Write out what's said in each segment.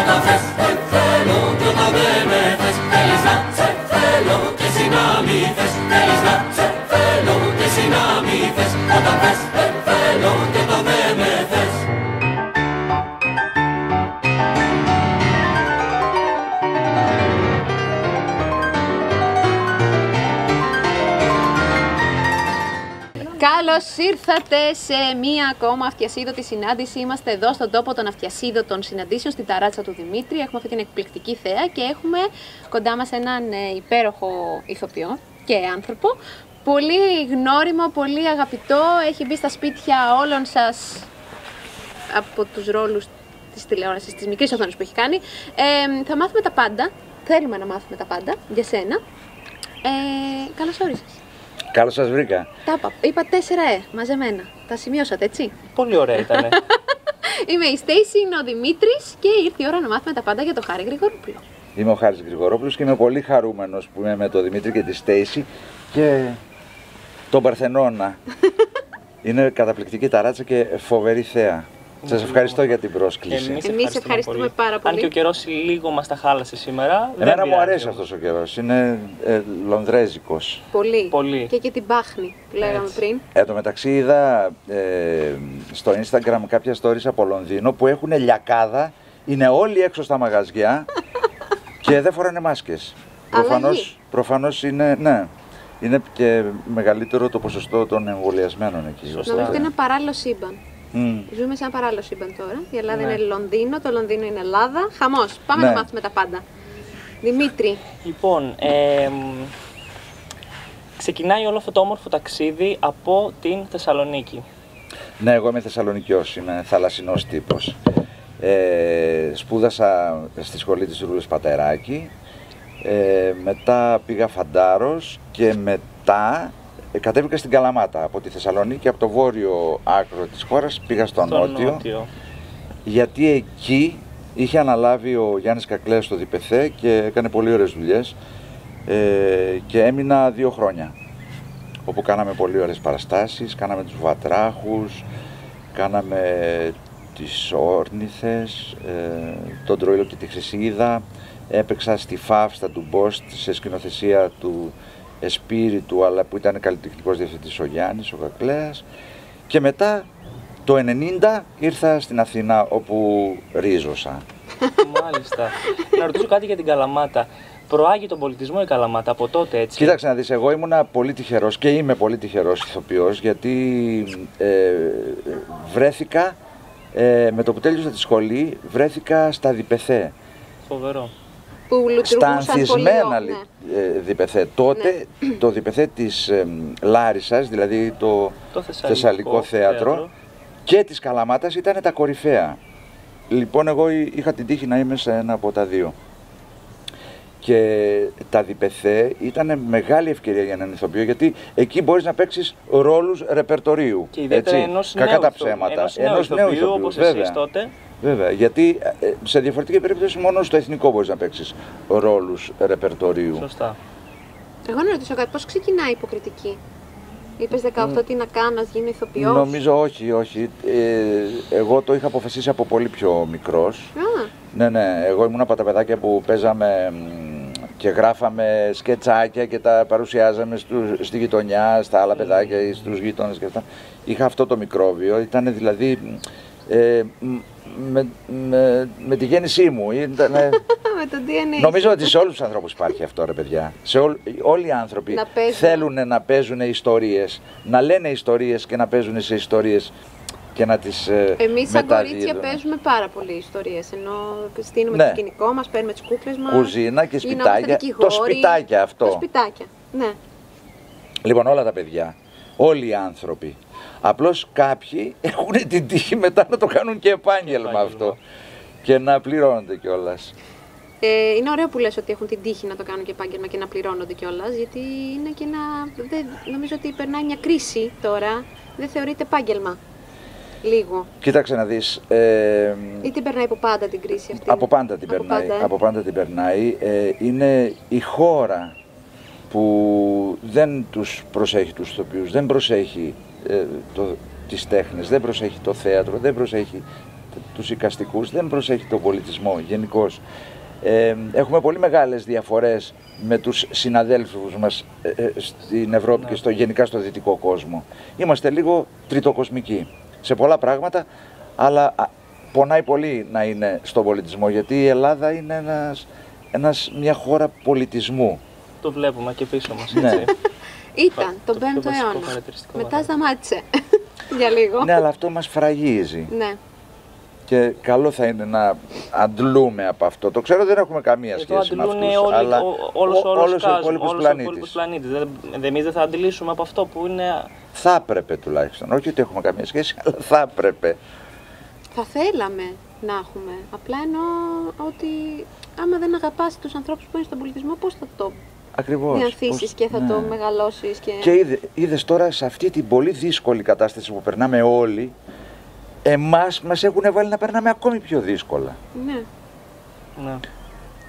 Όταν θες Καλώς ήρθατε σε μία ακόμα αυτιασίδωτη συνάντηση. Είμαστε εδώ στον τόπο των αυτιασίδωτων συναντήσεων, στην ταράτσα του Δημήτρη. Έχουμε αυτή την εκπληκτική θέα και έχουμε κοντά μας έναν ε, υπέροχο ηθοποιό και άνθρωπο. Πολύ γνώριμο, πολύ αγαπητό. Έχει μπει στα σπίτια όλων σας από τους ρόλους της τηλεόρασης, της μικρής οθόνης που έχει κάνει. Ε, θα μάθουμε τα πάντα. Θέλουμε να μάθουμε τα πάντα για σένα. Ε, Καλώς όρισες. Καλώς σας βρήκα. Τα είπα. Είπα 4 ε, μαζεμένα. Τα σημειώσατε, έτσι. Πολύ ωραία ήταν. Είμαι η Στέισι, είναι ο Δημήτρης και ήρθε η ώρα να μάθουμε τα πάντα για το Χάρη Γρηγορόπουλο. Είμαι ο Χάρης Γρηγορόπουλος και είμαι πολύ χαρούμενος που είμαι με τον Δημήτρη και τη Στέιση και τον Παρθενώνα. Είναι καταπληκτική ταράτσα και φοβερή θέα. Σας ευχαριστώ για την πρόσκληση. Εμείς Εμείς ευχαριστούμε πάρα πολύ. Αν και ο καιρός λίγο μας τα χάλασε σήμερα. δεν Εμένα μου πειράζει αρέσει όμως. αυτός ο καιρός. Είναι ε, λονδρέζικος. Πολύ. Πολύ. Και εκεί την πάχνη που λέγαμε Έτσι. πριν. Εν τω μεταξύ είδα ε, στο Instagram κάποια stories από Λονδίνο που έχουν λιακάδα, είναι όλοι έξω στα μαγαζιά και δεν φοράνε μάσκες. Αλλαγή. Προφανώς, προφανώς είναι, ναι, είναι και μεγαλύτερο το ποσοστό των εμβολιασμένων εκεί. Σωστά. Νομίζω ότι είναι παράλληλο σύμπαν. Μμ. Ζούμε σε ένα παράλληλο σύμπαν τώρα. Η Ελλάδα Ναι. είναι Λονδίνο, το Λονδίνο είναι Ελλάδα. Χαμός. Πάμε Ναι. να μάθουμε τα πάντα. Δημήτρη, Λοιπόν, ε, μ, ξεκινάει όλο αυτό το όμορφο ταξίδι από την Θεσσαλονίκη. Ναι, εγώ είμαι Θεσσαλονικιός, είμαι θαλασσινός τύπος. Ε, σπούδασα στη σχολή της Ρούλης Πατεράκη, ε, μετά πήγα Φαντάρος και μετά ε, κατέβηκα στην Καλαμάτα. Από τη Θεσσαλονίκη, από το βόρειο άκρο της χώρας, πήγα στο, Στο νότιο, γιατί εκεί είχε αναλάβει ο Γιάννης Κακλέας στο ΔΠΘ και έκανε πολύ ωραίες δουλειές ε, και έμεινα δύο χρόνια όπου κάναμε πολύ ωραίες παραστάσεις, κάναμε τους βατράχους, κάναμε τις όρνηθες, ε, τον Τροήλο και τη Χρυσίδα, έπαιξα στη ΦΑΦ, στα του Μπόστ, σε σκηνοθεσία του Εσπίριτου, αλλά που ήταν καλλιτεχνικός διευθυντής ο Γιάννης, ο Κακλέας και μετά το 90 ήρθα στην Αθήνα όπου ρίζωσα. Μάλιστα. να ρωτήσω κάτι για την Καλαμάτα. Προάγει τον πολιτισμό η Καλαμάτα από τότε, έτσι; Κοίταξε να δεις, εγώ ήμουνα πολύ τυχερός και είμαι πολύ τυχερός ηθοποιός γιατί ε, βρέθηκα, ε, με το που τέλειωσα τη σχολή, βρέθηκα στα διπεθέ. Φοβερό. Που Στα λειτουργούσαν πολύ ανθισμένα ωραία. λι- ε, διπεθέ. Τότε το διπεθέ της ε, Λάρισας, δηλαδή το, Το Θεσσαλικό, Θεσσαλικό θέατρο, και της Καλαμάτας ήταν τα κορυφαία. Λοιπόν, εγώ εί- είχα την τύχη να είμαι σε ένα από τα δύο. Και τα διπεθέ ήταν μεγάλη ευκαιρία για έναν ηθοποιό γιατί εκεί μπορείς να παίξεις ρόλους ρεπερτορίου. Και ιδιαίτερα έτσι. ενός Κακά νέου τα ηθο- ψέματα. ενός νέου Ενός νέου ηθοποιού, ηθοποιού, όπως βέβαια. εσείς τότε. Βέβαια, γιατί ε, σε διαφορετική περίπτωση μόνο στο εθνικό μπορείς να παίξεις ρόλους ρεπερτορίου. Σωστά. Εγώ να ρωτήσω κάτι, πώς ξεκινάει η υποκριτική; Είπες 18 τι να κάνω, να γίνω ηθοποιός; Νομίζω όχι, όχι. Ε, εγώ το είχα αποφασίσει από πολύ πιο μικρός. Α, Ναι, ναι, εγώ ήμουν από τα παιδάκια που παίζαμε μ, και γράφαμε σκετσάκια και τα παρουσιάζαμε στους, στη γειτονιά, στα άλλα παιδάκια ή στους γείτονες και αυτά. Είχα αυτό το μικρόβιο, ήταν δηλαδή μ, ε, μ, με, με, με τη γέννησή μου. Ήτανε- με το DNA. Νομίζω ότι σε όλους τους ανθρώπους υπάρχει αυτό ρε παιδιά. Σε όλ- όλοι οι άνθρωποι Να παίζουν. θέλουν να παίζουν ιστορίες, να λένε ιστορίες και να παίζουν σε ιστορίες και να τις ε, Εμείς σαν κορίτσια μεταδίδουν. παίζουμε πάρα πολλέ ιστορίες. Ενώ στείλουμε Ναι. το σκηνικό μας, παίρνουμε τις κούκλες μας. Κουζίνα και σπιτάκια. Το σπιτάκια αυτό. Το σπιτάκια. Ναι. Λοιπόν, όλα τα παιδιά, όλοι οι άνθρωποι. Απλώς κάποιοι έχουν την τύχη μετά να το κάνουν και επάγγελμα, Επάγγελμα. αυτό. Και να πληρώνονται κιόλας. Ε, είναι ωραίο που λες ότι έχουν την τύχη να το κάνουν και επάγγελμα και να πληρώνονται κιόλας, γιατί είναι και ένα. Δεν, νομίζω ότι περνάει μια κρίση τώρα. Δεν θεωρείται επάγγελμα. Λίγο. Κοίταξε να δεις, ε, Ή την περνάει από πάντα την κρίση αυτή; από πάντα την Από περνάει. πάντα, ε. Από πάντα την περνάει. Ε, είναι η χώρα που δεν τους προσέχει τους ηθοποιούς, δεν προσέχει ε, το, τις τέχνες, δεν προσέχει το θέατρο, δεν προσέχει τους οικαστικούς, δεν προσέχει τον πολιτισμό γενικώς. Ε, έχουμε πολύ μεγάλες διαφορές με τους συναδέλφους μας ε, ε, στην Ευρώπη Ναι. και στο, γενικά στο δυτικό κόσμο. Είμαστε λίγο τριτοκοσμικοί σε πολλά πράγματα, αλλά α, πονάει πολύ να είναι στον πολιτισμό, γιατί η Ελλάδα είναι ένας, ένας, μια χώρα πολιτισμού. Το βλέπουμε και πίσω μας, Ναι. έτσι. Ήταν Το τον πιο 5ο βασικό αιώνα. χαρακτηριστικό Μετά μας. σταμάτησε. Για λίγο. ναι, αλλά αυτό μας φραγίζει. Ναι. Και καλό θα είναι να αντλούμε από αυτό. Το ξέρω δεν έχουμε καμία Εδώ σχέση με αντιλούν αυτούς, όλοι, αλλά ο, όλος, ο- όλος, όλος ο κόσμος, υπόλοιπος όλος ο πλανήτης. υπόλοιπος πλανήτης. Δεν, εμείς δεν θα αντιλήσουμε από αυτό που είναι... Θα έπρεπε τουλάχιστον. Όχι ότι έχουμε καμία σχέση, αλλά θα έπρεπε. Θα θέλαμε να έχουμε. Απλά εννοώ ότι άμα δεν αγαπάς τους ανθρώπους που είναι στον πολιτισμό, πώς θα το Ακριβώς. διανθίσεις Πώς- και θα ναι. το μεγαλώσεις και... Και είδε, είδες τώρα σε αυτή την πολύ δύσκολη κατάσταση που περνάμε όλοι, εμάς μας έχουν βάλει να περνάμε ακόμη πιο δύσκολα. Ναι. Ναι.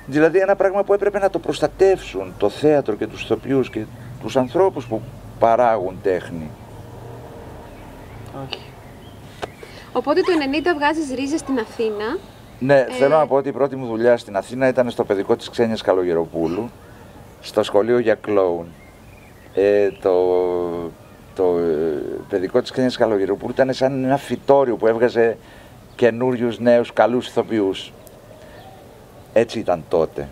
Δηλαδή ένα πράγμα που έπρεπε να το προστατεύσουν το θέατρο και τους ηθοποιούς και τους ανθρώπους που παράγουν τέχνη. Όχι. Οπότε το 90 βγάζεις ρίζες στην Αθήνα. Ναι, Ε. θέλω να πω ότι η πρώτη μου δουλειά στην Αθήνα ήταν στο παιδικό της Ξένιας Καλογεροπούλου, στο σχολείο για κλόουν. Ε, το, το ε, παιδικό της Ξένιας Καλογεροπούλου ήταν σαν ένα φυτόριο που έβγαζε καινούριους νέους καλούς ηθοποιούς. Έτσι ήταν τότε.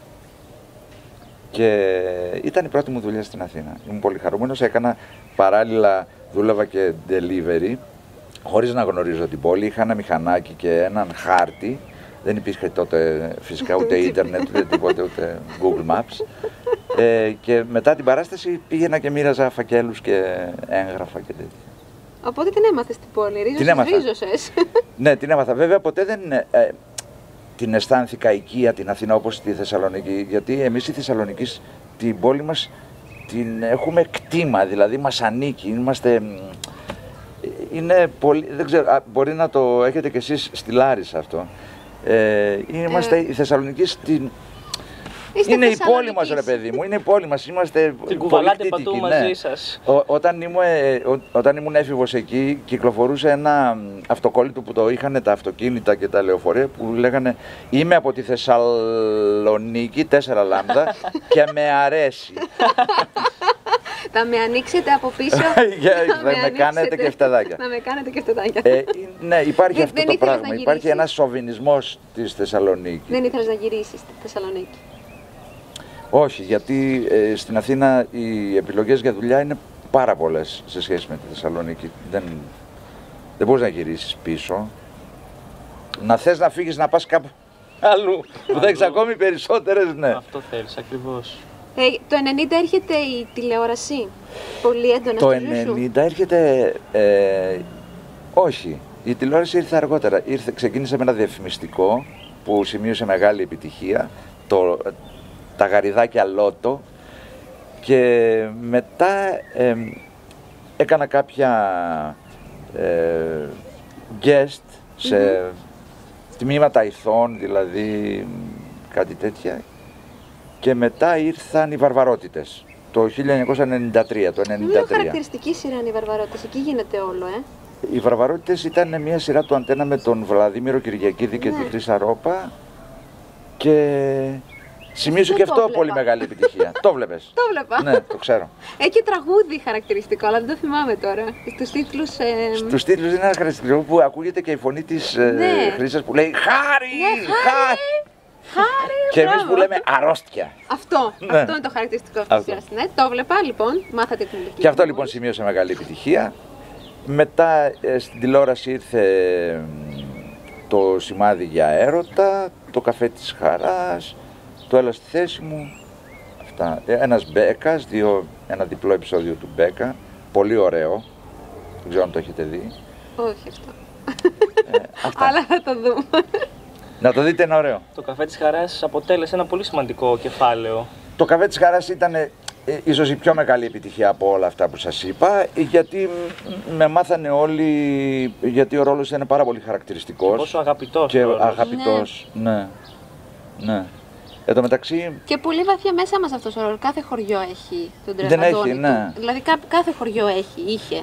Και ήταν η πρώτη μου δουλειά στην Αθήνα. Ήμουν πολύ χαρούμενος, έκανα παράλληλα, δούλευα και delivery, χωρίς να γνωρίζω την πόλη. Είχα ένα μηχανάκι και έναν χάρτη. Δεν υπήρχε τότε φυσικά ούτε ίντερνετ, ούτε τίποτε, ούτε Google Maps. Ε, και μετά την παράσταση πήγαινα και μοίραζα φακέλους και έγγραφα και τέτοια. Οπότε την έμαθες στην πόλη. Ρίζωσες, Την έμαθα. ρίζωσες. Ναι, την έμαθα. Βέβαια, ποτέ δεν ε, την αισθάνθηκα οικία την Αθήνα όπως στη Θεσσαλονίκη. Γιατί εμείς η Θεσσαλονίκη, την πόλη μας, την έχουμε κτήμα, δηλαδή μας ανήκει. Είμαστε... μ, Είναι πολύ... Δεν ξέρω, α, μπορεί να το έχετε κι εσείς στη Λάρισα αυτό. Ε, είμαστε Ε. η Θεσσαλονίκη στην... Είστε είναι η πόλη μας Θεσσαλονικείς. ρε παιδί μου, είναι η πόλη μας, είμαστε Την κουβαλάτε πολυκτήτικοι, παντού ναι. μαζί σας. Ο- όταν, ήμουν, ε, ο- όταν ήμουν έφηβος εκεί, κυκλοφορούσε ένα μ, αυτοκόλλητο που το είχαν τα αυτοκίνητα και τα λεωφορεία που λέγανε «Είμαι από τη Θεσσαλονίκη, τέσσερα λάμδα και με αρέσει». Θα με ανοίξετε από πίσω. Για- Θα θα με κάνετε ανοίξετε. και φτεδάκια. Θα με κάνετε και φτεδάκια. Ε, ναι, υπάρχει Δεν- αυτό δεν το ήθελες πράγμα. να Υπάρχει γυρίσεις; ένας σοβινισμός της Θεσσαλονίκης. Δεν ήθελες να γυρίσεις στη Θεσσαλονίκη. Όχι, γιατί ε, στην Αθήνα οι επιλογές για δουλειά είναι πάρα πολλές σε σχέση με τη Θεσσαλονίκη. Δεν, δεν μπορείς να γυρίσεις πίσω. Να θες να φύγεις να πας κάπου αλλού που θα έχεις Αλλού. ακόμη περισσότερες, ναι. Αυτό θέλεις ακριβώς. Ε, το 90 έρχεται η τηλεόραση; Πολύ έντονα Το στη ζωή σου; 90 έρχεται, ε, όχι, η τηλεόραση ήρθε αργότερα. Ήρθε, ξεκίνησε με ένα διαφημιστικό που σημείωσε μεγάλη επιτυχία, το, τα γαριδάκια Λότο και μετά ε, έκανα κάποια ε, guest σε τμήματα ηθών, δηλαδή κάτι τέτοια και μετά ήρθαν οι βαρβαρότητες το 1993, το 1993. Μια χαρακτηριστική σειρά είναι οι Βαρβαρότες. Εκεί γίνεται όλο, ε. Οι Βαρβαρότητες ήταν μια σειρά του αντένα με τον Βλαδίμηρο Κυριακίδη και Ναι. τη Χρύσα Ρόπα και σημείωσε Δεν και το αυτό βλέπα. πολύ μεγάλη επιτυχία. το βλέπεις. Το βλέπα. ναι, το ξέρω. Έχει τραγούδι χαρακτηριστικό, αλλά δεν το θυμάμαι τώρα. Στους τίτλους... Ε, Στους τίτλους είναι ένα χαρακτηριστικό που ακούγεται και η φωνή της ε, Ναι. Χρύσας που λέει «Χάρη! Ναι, Χάρη!» Χάρη, Και εμείς μπράβο. που λέμε «Αρρώστια». Αυτό, Ναι. αυτό είναι το χαρακτηριστικό αυτής της Αυτό. σειράς. Ναι, το βλέπα λοιπόν, μάθατε την ηλικία. Και αυτό μου. λοιπόν σημείωσε μεγάλη επιτυχία. Μετά ε, στην τηλεόραση ήρθε μ, το σημάδι για έρωτα, το καφέ της χαράς, το έλα στη θέση μου. Αυτά. Ε, Ένας Μπέκας, δύο, ένα διπλό επεισόδιο του Μπέκα, πολύ ωραίο. Δεν ξέρω αν το έχετε δει. Όχι αυτό. Ε, αυτά. Αλλά θα το δούμε. Να το δείτε, είναι ωραίο. Το καφέ της χαράς αποτέλεσε ένα πολύ σημαντικό κεφάλαιο. Το καφέ της χαράς ήταν ε, ίσως η πιο μεγάλη επιτυχία από όλα αυτά που σας είπα, ε, γιατί μ, με μάθανε όλοι, γιατί ο ρόλος ήταν πάρα πολύ χαρακτηριστικός. Πόσο αγαπητός και ρόλος. αγαπητός. Ναι. ναι. Εν τω μεταξύ, Και πολύ βαθιά μέσα μας αυτός ο ρόλος. Κάθε χωριό έχει τον Δεν τραγαδόνι έχει, του. ναι. Δηλαδή κά- κάθε χωριό έχει, είχε.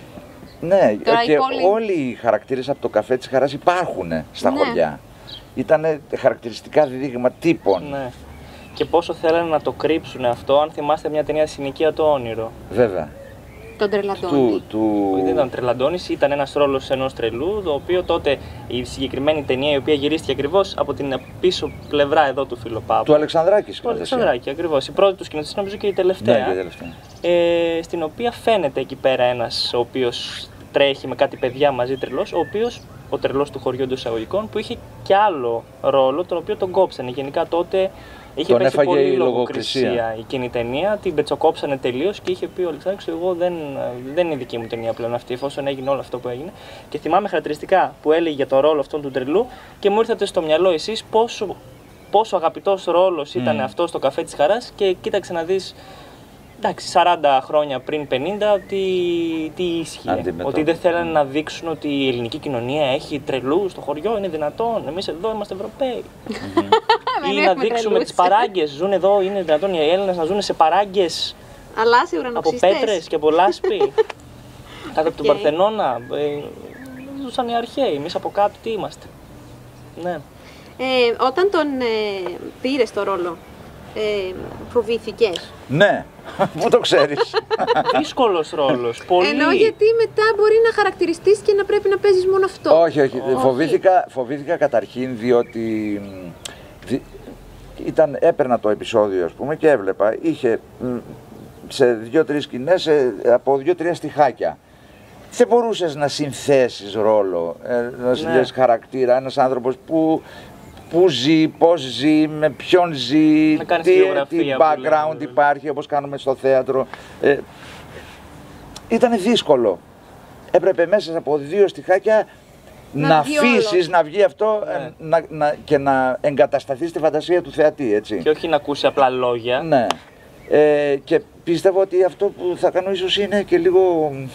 Ναι, Τώρα η και πόλη- όλοι οι χαρακτήρες από το καφέ της Χαράς υπάρχουν στα Ναι. χωριά. Ήταν χαρακτηριστικά δείγμα τύπων. Ναι. Και πόσο θέλανε να το κρύψουν αυτό, αν θυμάστε μια ταινία Συνοικία το όνειρο. Βέβαια. Τον τρελαντώνει. Του, του... Δεν ήταν τρελαντώνης, ήταν ένας ρόλος ενός τρελού, το οποίο τότε η συγκεκριμένη ταινία, η οποία γυρίστηκε ακριβώς από την πίσω πλευρά εδώ του Φιλοπάπου. του Αλεξανδράκης. Του σκηνοθεσία. Αλεξανδράκη, ακριβώς. Η πρώτη του σκηνοθεσία, νομίζω και η τελευταία. Ναι, και τελευταία. ε, στην οποία φαίνεται εκεί πέρα ένας ο οποίος τρέχει με κάτι παιδιά μαζί τρελός, ο οποίος ο τρελός του χωριού εντός εισαγωγικών, που είχε και άλλο ρόλο, τον οποίο τον κόψανε. Γενικά τότε είχε Τον πέσει έφαγε πολύ η λογοκρισία λογοκρισία. εκείνη η ταινία, την πετσοκόψανε τελείως και είχε πει ο Αλεξάνδρος, εγώ δεν, δεν είναι δική μου ταινία πλέον αυτή, εφόσον έγινε όλο αυτό που έγινε. Και θυμάμαι χαρακτηριστικά που έλεγε για το ρόλο αυτόν του τρελού και μου ήρθατε στο μυαλό εσείς πόσο, πόσο αγαπητός ρόλος ήταν Μμμ. αυτό αυτός στο καφέ της Χαράς και κοίταξε να δεις Εντάξει, 40 χρόνια πριν 50, τι, τι ίσχυε. Αντιμετώπιση. Ότι δεν θέλανε να δείξουν ότι η ελληνική κοινωνία έχει τρελούς στο χωριό, είναι δυνατόν. Εμείς εδώ είμαστε Ευρωπαίοι. Δεν Ή να έχουμε δείξουμε τρελούς. τις παράγκες. Ζουν εδώ, είναι δυνατόν οι Έλληνες να ζουν σε παράγκες Αλλά σίγουρα από ουρανοξύστες. πέτρες και από λάσπη. Κάτω από τον Οκ. Παρθενώνα. Ε, ζούσαν οι αρχαίοι. Εμείς από κάτω τι είμαστε. Ναι. Ε, όταν τον ε, πήρες το ρόλο, ε, φοβήθηκες. Ναι, πού το ξέρεις. Δύσκολος ρόλος. Πολύ. Ενώ γιατί μετά μπορεί να χαρακτηριστείς και να πρέπει να παίζεις μόνο αυτό. όχι, όχι. Φοβήθηκα, φοβήθηκα καταρχήν διότι μ, δι- ήταν, έπαιρνα το επεισόδιο ας πούμε και έβλεπα. Είχε μ, σε δύο-τρεις σκηνές ε, από δύο-τρία στιχάκια. Δεν μπορούσες να συνθέσεις ρόλο, ε, να Ναι. συνθέσεις χαρακτήρα, ένας άνθρωπος που, που ζει, πώς ζει, με ποιον ζει, Να κάνεις τι, βιογραφία τι που background λέμε. υπάρχει όπως κάνουμε στο θέατρο. Ε, ήταν δύσκολο. Έπρεπε μέσα από δύο στιχάκια Να να, βγει αφήσεις όλο. να βγει αυτό ε, Ναι. να, να, και να εγκατασταθείς στη φαντασία του θεατή, έτσι. Και όχι να ακούσει απλά λόγια. Ναι. Ε, και πιστεύω ότι αυτό που θα κάνω ίσως είναι και λίγο, ε,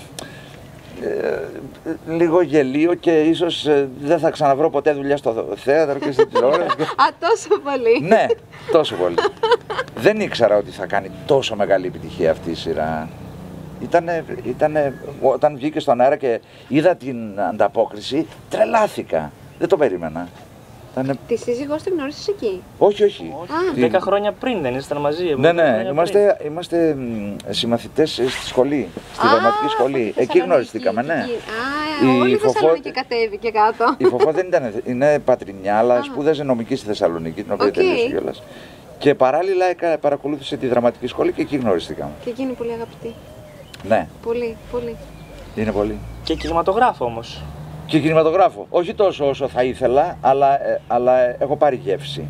λίγο γελίο και ίσως ε, δεν θα ξαναβρω ποτέ δουλειά στο θέατρο και στην τηλεόραση. Α, τόσο πολύ. ναι, τόσο πολύ. δεν ήξερα ότι θα κάνει τόσο μεγάλη επιτυχία αυτή η σειρά. Ήτανε, ήτανε, όταν βγήκε στον αέρα και είδα την ανταπόκριση, τρελάθηκα. Δεν το περίμενα. Ήτανε, Τη σύζυγός την γνώρισες εκεί; όχι, όχι. Α. Την- Δέκα χρόνια πριν δεν ήσασταν μαζί. Ναι, δέκα ναι, χρόνια είμαστε, είμαστε μ, συμμαθητές στη σχολή, στη Α, δραματική σχολή. στη Εκεί Θεσσαλονίκη, γνωριστήκαμε, ναι. εκεί. Α, Η όλη η Φοφό- Θεσσαλονίκη κατέβηκε κάτω. Η Φοφό δεν ήταν, είναι πατρινιά, αλλά Α. σπούδαζε νομική στη Θεσσαλονίκη, την οποία Οκ. τελείωσε κιόλας. Και παράλληλα έκα- παρακολούθησε τη δραματική σχολή και εκεί γνωριστήκαμε. Και εκείνη πολύ αγαπητή. Ναι, Πολύ, πολύ. είναι πολύ. Και κινηματογράφο όμως. Και κινηματογράφο. Όχι τόσο όσο θα ήθελα, αλλά, ε, αλλά ε, έχω πάρει γεύση.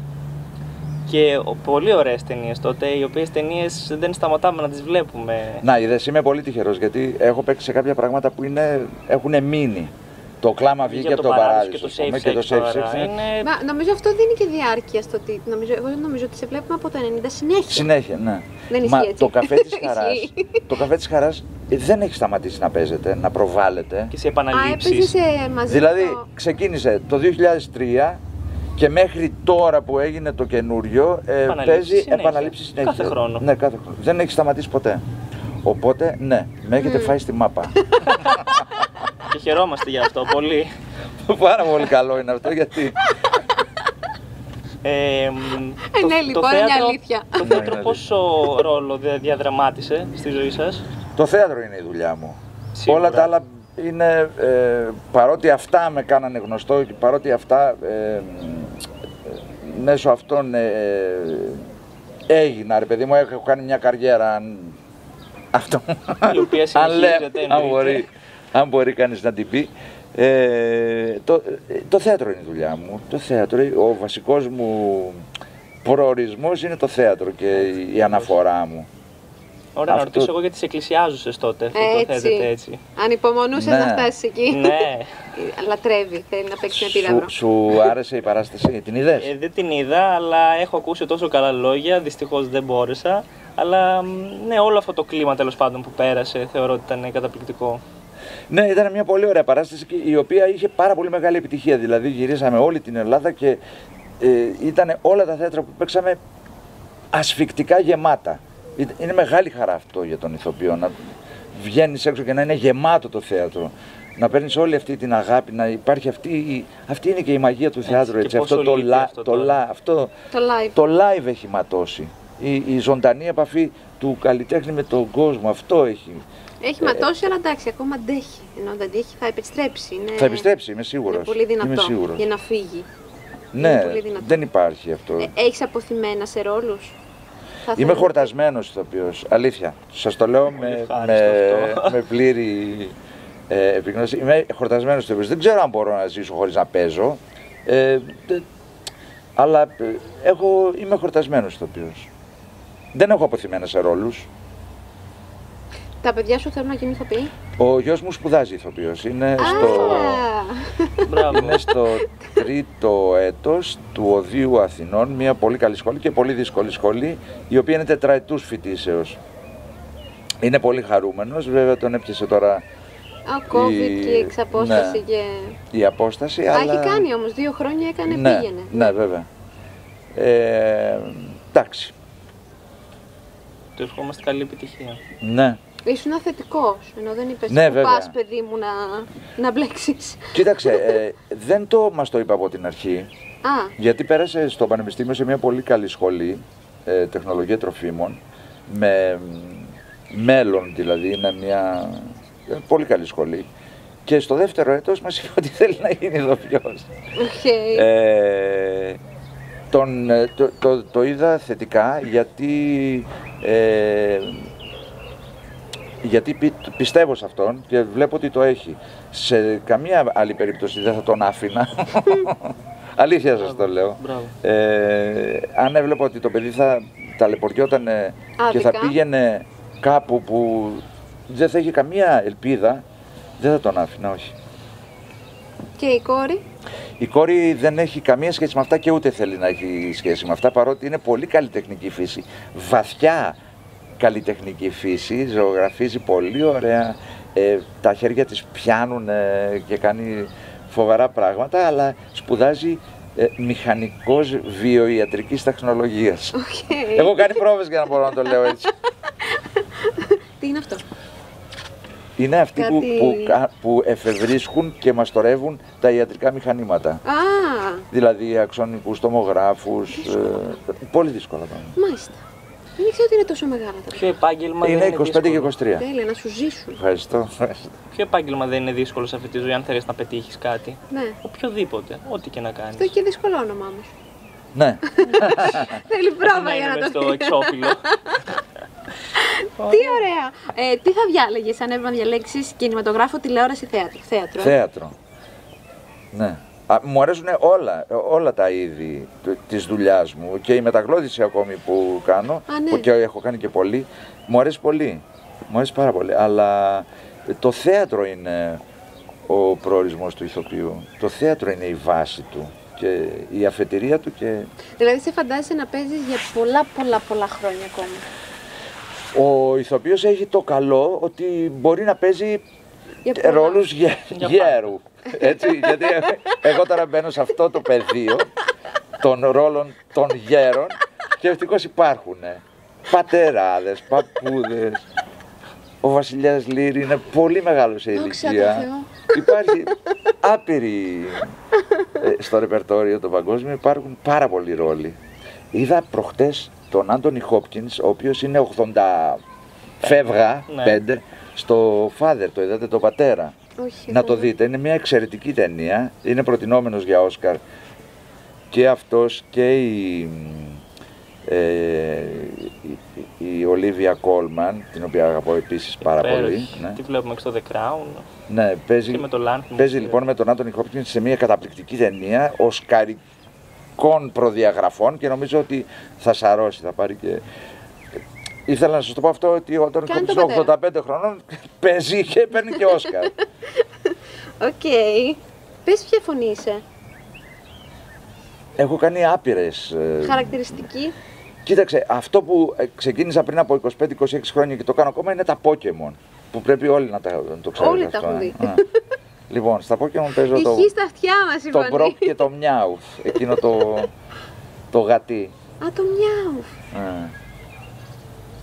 Και ο- πολύ ωραίες ταινίες τότε, οι οποίες ταινίες δεν σταματάμε να τις βλέπουμε. Να, είδες, είμαι πολύ τυχερός γιατί έχω παίξει σε κάποια πράγματα που είναι, έχουν μείνει. Το κλάμα βγήκε Για από τον παράδεισο. και το ας πούμε, safe και το sex safe τώρα. sex είναι Είναι... Μα νομίζω αυτό δίνει και διάρκεια στο ότι. Νομίζω, εγώ νομίζω ότι σε βλέπουμε από το 90 συνέχεια. Συνέχεια, ναι. Δεν ισχύει Μα έτσι. το καφέ της Ισχύει. χαράς, το καφέ της χαράς ε, δεν έχει σταματήσει να παίζεται, να προβάλλεται. Και σε Α, έπαιζε επαναλήψει. σε μαζί. Δηλαδή με το- ξεκίνησε το 2003 και μέχρι τώρα που έγινε το καινούριο ε, Επαναλήψεις παίζει συνέχεια. επαναλήψεις συνέχεια. Κάθε χρόνο. Ναι, κάθε χρόνο. Δεν έχει σταματήσει ποτέ. Οπότε, ναι, με έχετε φάει στη μάπα. Και χαιρόμαστε γι' αυτό πολύ. Πάρα πολύ καλό είναι αυτό γιατί. Ε, μ, Ε, ναι, λοιπόν, είναι αλήθεια. Το Ναι, θέατρο είναι πόσο ρόλο δια- διαδραμάτισε στη ζωή σας; Το θέατρο είναι η δουλειά μου. Σίγουρα. Όλα τα άλλα είναι, ε, παρότι αυτά με κάνανε γνωστό και παρότι αυτά ε, μέσω αυτών ε, έγινα, ρε παιδί μου, έχω κάνει μια καριέρα. Αν, αυτό, Η οποία αν, λέ- συνεχίζεται, αν, εννοείται. μπορεί, αν μπορεί κανείς να την πει. Ε, το, ε, το θέατρο είναι η δουλειά μου. Το θέατρο, ο βασικός μου προορισμός είναι το θέατρο και η- η αναφορά μου. Ωραία, να Αυτό- ρωτήσω εγώ για τις εκκλησιάζουσες τότε, αφού το Έτσι. θέτετε έτσι. Ανυπομονούσε Ναι. να φτάσει εκεί. ναι, Λατρεύει, θέλει να παίξει με επίδαυρο. Σου, σου άρεσε η παράσταση, την είδες; ε, δεν την είδα, αλλά έχω ακούσει τόσο καλά λόγια, δυστυχώς δεν μπόρεσα. Αλλά μ, ναι, όλο αυτό το κλίμα τέλος πάντων που πέρασε θεωρώ ότι ήταν καταπληκτικό. Ναι, ήταν μια πολύ ωραία παράσταση και η οποία είχε πάρα πολύ μεγάλη επιτυχία. Δηλαδή γυρίσαμε όλη την Ελλάδα και ε, ήταν όλα τα θέατρα που παίξαμε ασφικτικά γεμάτα. Ήταν- Είναι μεγάλη χαρά αυτό για τον ηθοποιό να, βγαίνεις έξω και να είναι γεμάτο το θέατρο. Να παίρνεις όλη αυτή την αγάπη, να υπάρχει αυτή. η- Αυτή είναι και η μαγεία του θεάτρου. και Έτσι, πόσο αυτό, το, λείπει λα- αυτό το, τώρα. λα- αυτό Το live. το live έχει ματώσει. Η, η ζωντανή επαφή του καλλιτέχνη με τον κόσμο, αυτό έχει. Έχει ματώσει, αλλά εντάξει, ακόμα αντέχει. Ενώ δεν αντέχει, θα επιστρέψει. Είναι... Θα επιστρέψει, είμαι σίγουρος. Είναι πολύ δυνατό Είμαι σίγουρος. για να φύγει. Ναι, είναι πολύ δυνατό. δεν υπάρχει αυτό. Ε, Έχεις αποθυμένα σε ρόλους; Είμαι χορτασμένος ηθοποιός, αλήθεια. Σας το λέω με, ευχάριστο με, αυτό. με πλήρη ε, επίγνωση. Είμαι χορτασμένος ηθοποιός. Δεν ξέρω αν μπορώ να ζήσω χωρίς να παίζω. Ε, τε- αλλά ε, έχω, είμαι χορτασμένος ηθοποιός. Δεν έχω αποθυμένα σε ρόλους. Τα παιδιά σου θέλουν να γίνουν ηθοποιοί; Ο γιος μου σπουδάζει ηθοποιός. Είναι στο, Α, Μπράβο. είναι στο τρίτο έτος του Οδείου Αθηνών, μια πολύ καλή σχολή και πολύ δύσκολη σχολή, η οποία είναι τετραετούς φοιτήσεως. Είναι πολύ χαρούμενος, βέβαια τον έπιασε τώρα ο COVID η- και η εξαπόσταση ναι. και... η απόσταση, Α, αλλά... έχει κάνει όμως, δύο χρόνια έκανε, ναι, πήγαινε. ναι, βέβαια. Ε, εντάξει, Του ευχόμαστε καλή επιτυχία. ναι. Ήσουν θετικό, ενώ δεν είπες Ναι, που βέβαια. πας παιδί μου να, να μπλέξεις. Κοίταξε, ε, δεν το μας το είπα από την αρχή, Α, γιατί πέρασε στο Πανεπιστήμιο σε μια πολύ καλή σχολή, ε, τεχνολογία τροφίμων, με μ, μέλλον δηλαδή, είναι μια ε, πολύ καλή σχολή. Και στο δεύτερο έτος μας είπε ότι θέλει να γίνει ηθοποιός. οκ. Ε, τον, ε, το, το, το είδα θετικά γιατί, ε, γιατί πι- πιστεύω σε αυτόν και βλέπω ότι το έχει. Σε καμία άλλη περίπτωση δεν θα τον άφηνα. Αλήθεια σας το λέω. Μπράβο. Ε, αν έβλεπα ότι το παιδί θα ταλαιπωριόταν και θα Άδικα. πήγαινε κάπου που δεν θα είχε καμία ελπίδα, δεν θα τον άφηνα, όχι. Και η κόρη; Η κόρη δεν έχει καμία σχέση με αυτά και ούτε θέλει να έχει σχέση με αυτά, παρότι είναι πολύ καλλιτεχνική φύση. Βαθιά καλλιτεχνική φύση, ζωγραφίζει πολύ ωραία, ε, τα χέρια της πιάνουν ε, και κάνει φοβερά πράγματα, αλλά σπουδάζει ε, μηχανικός βιοιατρικής τεχνολογίας. Οκ. Έχω κάνει πρόβες για να μπορώ να το λέω έτσι. Τι είναι αυτό; Είναι αυτοί που, Κάτι- που, κα- που εφευρίσκουν και μαστορεύουν τα ιατρικά μηχανήματα. Α, Δηλαδή αξονικούς τομογράφους, ε, πολύ δύσκολα πράγματα. μάλιστα. Δεν ήξερα ότι είναι τόσο μεγάλα τα Ποιο επάγγελμα Είναι δεν 25 είναι και δύσκολο. 23. Τέλεια, να σου ζήσουν. Ευχαριστώ. ευχαριστώ. Ποιο επάγγελμα δεν είναι δύσκολο σε αυτή τη ζωή αν θέλεις να πετύχεις κάτι; Ναι. Οποιοδήποτε, ό,τι και να κάνεις. Αυτό και δύσκολο όνομα όμως. ναι. Θέλει πρόβα για είναι να μες το στο πει. εξώφυλλο. Τι ωραία. Ε, τι θα διάλεγες αν έπρεπε να διαλέξεις κινηματογράφο, τηλεόραση, θέατρο. Θέατρο; ε; Θέατρο. Ναι. Α, μου αρέσουν όλα, όλα τα είδη του- της δουλειάς μου και η μεταγλώτηση ακόμη που κάνω, Α, ναι. που και έχω κάνει και πολύ, μου αρέσει πολύ. Μου αρέσει πάρα πολύ. Αλλά το θέατρο είναι ο προορισμός του ηθοποιού. Το θέατρο είναι η βάση του και η αφετηρία του και Δηλαδή σε φαντάζεσαι να παίζεις για πολλά πολλά πολλά χρόνια ακόμα. ο ηθοποιός έχει το καλό ότι μπορεί να παίζει ρόλους ρόλους γέρου. Έτσι, γιατί εγώ τώρα μπαίνω σε αυτό το πεδίο των ρόλων των γέρων και ευτυχώς υπάρχουν ε. Πατεράδες, παππούδες. Ο Βασιλιάς Λύρη είναι πολύ μεγάλος σε ηλικία. Υπάρχει άπειρη ε, στο ρεπερτόριο το παγκόσμιο, υπάρχουν πάρα πολλοί ρόλοι. Είδα προχτές τον Άντωνι Χόπκινς, ο οποίος είναι 80 φεύγα, ναι. 5, στο Father, το είδατε, το πατέρα. Όχι. Να το εγώ. δείτε, είναι μια εξαιρετική ταινία, είναι προτινόμενος για Όσκαρ και αυτός και η, ε, η, η Ολίβια Κόλμαν, την οποία αγαπώ επίσης πάρα πολύ. Υπέροχη. Ναι, Τι βλέπουμε και στο The Crown; ναι παίζει, Και με το Lanthimos. παίζει λοιπόν με τον Άντωνι Χόπκινς σε μια καταπληκτική ταινία, οσκαρικών προδιαγραφών και νομίζω ότι θα σαρώσει, θα πάρει και... Ήθελα να σας το πω αυτό ότι ο Άντωνι Κάνει Χόπκινς τον είναι 85 χρονών, παίζει και παίρνει και Όσκαρ. Οκ. Πες ποια φωνή είσαι. Έχω κάνει άπειρες ε, Χαρακτηριστική. Κοίταξε, αυτό που ε, ξεκίνησα πριν από 25-26 χρόνια και το κάνω ακόμα είναι τα Pokemon. Που πρέπει όλοι να, τα, να το ξέρουν. Όλοι τα αυτό, έχουν ε. δει. Α. λοιπόν, στα Pokemon παίζω το, Ηχεί στα αυτιά μας η το φωνή. Brock και το Meowth. Εκείνο το, το γατί. Α, το μιάου. Ε.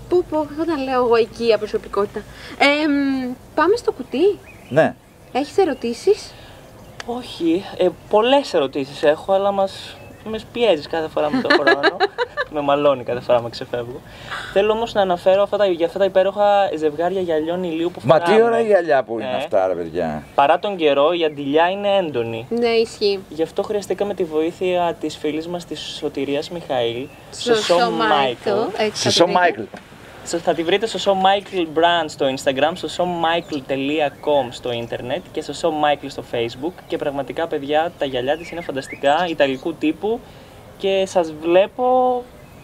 Πού πω, όταν λέω εγώ οικία προσωπικότητα. Ε, μ, πάμε στο κουτί. Ναι. Έχεις ερωτήσεις; Όχι, ε, πολλές ερωτήσεις έχω, αλλά μας, μες πιέζεις κάθε φορά με τον χρόνο. με μαλώνει κάθε φορά με ξεφεύγω. Θέλω όμως να αναφέρω αυτά τα, για αυτά τα υπέροχα ζευγάρια γυαλιών ηλίου που Μα φοράμε. τι ωραία γυαλιά που είναι Ε. αυτά, ρε παιδιά. Παρά τον καιρό, η αντιλιά είναι έντονη. Ναι, ισχύει. Γι' αυτό χρειαστήκαμε τη βοήθεια της φίλης μας της Σωτηρίας Μιχαήλ, Σωσό Μάικλ. έτσι θα Σωσό το πείτε. Μάικλ. So, θα τη βρείτε στο Show Michael Brand στο Instagram, στο showmichael.com στο ίντερνετ και στο Show Michael στο Facebook και πραγματικά παιδιά τα γυαλιά της είναι φανταστικά, ιταλικού τύπου και σας βλέπω